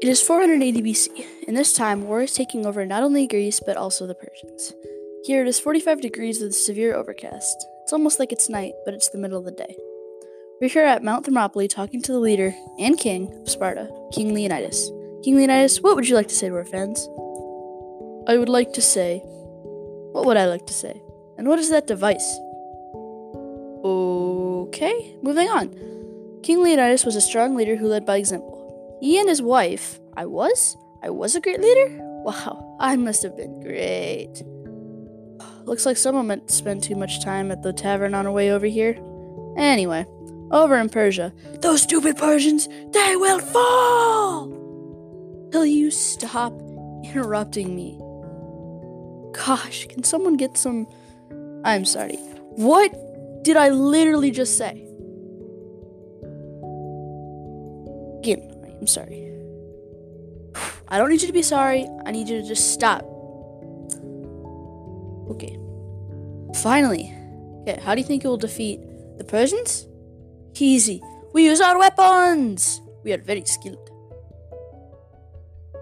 It is 480 BC. In this time, war is taking over not only Greece but also the Persians. Here it is 45 degrees with severe overcast. It's almost like it's night, but it's the middle of the day. We're here at Mount Thermopylae talking to the leader and king of Sparta, King Leonidas. King Leonidas, what would you like to say to our fans? I would like to say. What would I like to say? And what is that device? Okay, moving on. King Leonidas was a strong leader who led by example. He and his wife, I was? I was a great leader? Wow, I must have been great. Looks like someone meant to spend too much time at the tavern on our way over here. Anyway, over in Persia, those stupid Persians, they will fall! Will you stop interrupting me? Gosh, can someone get some. I'm sorry. What did I literally just say? Again, I'm sorry. I don't need you to be sorry. I need you to just stop. Okay. Finally. Okay, how do you think you'll defeat the Persians? Easy. We use our weapons. We are very skilled.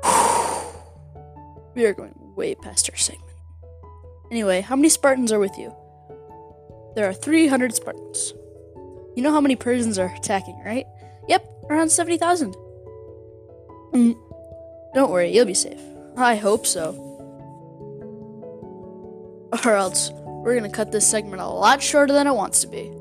we are going way past our segment. Anyway, how many Spartans are with you? There are 300 Spartans. You know how many Persians are attacking, right? Yep, around 70,000. Mm, don't worry, you'll be safe. I hope so. Or else, we're gonna cut this segment a lot shorter than it wants to be.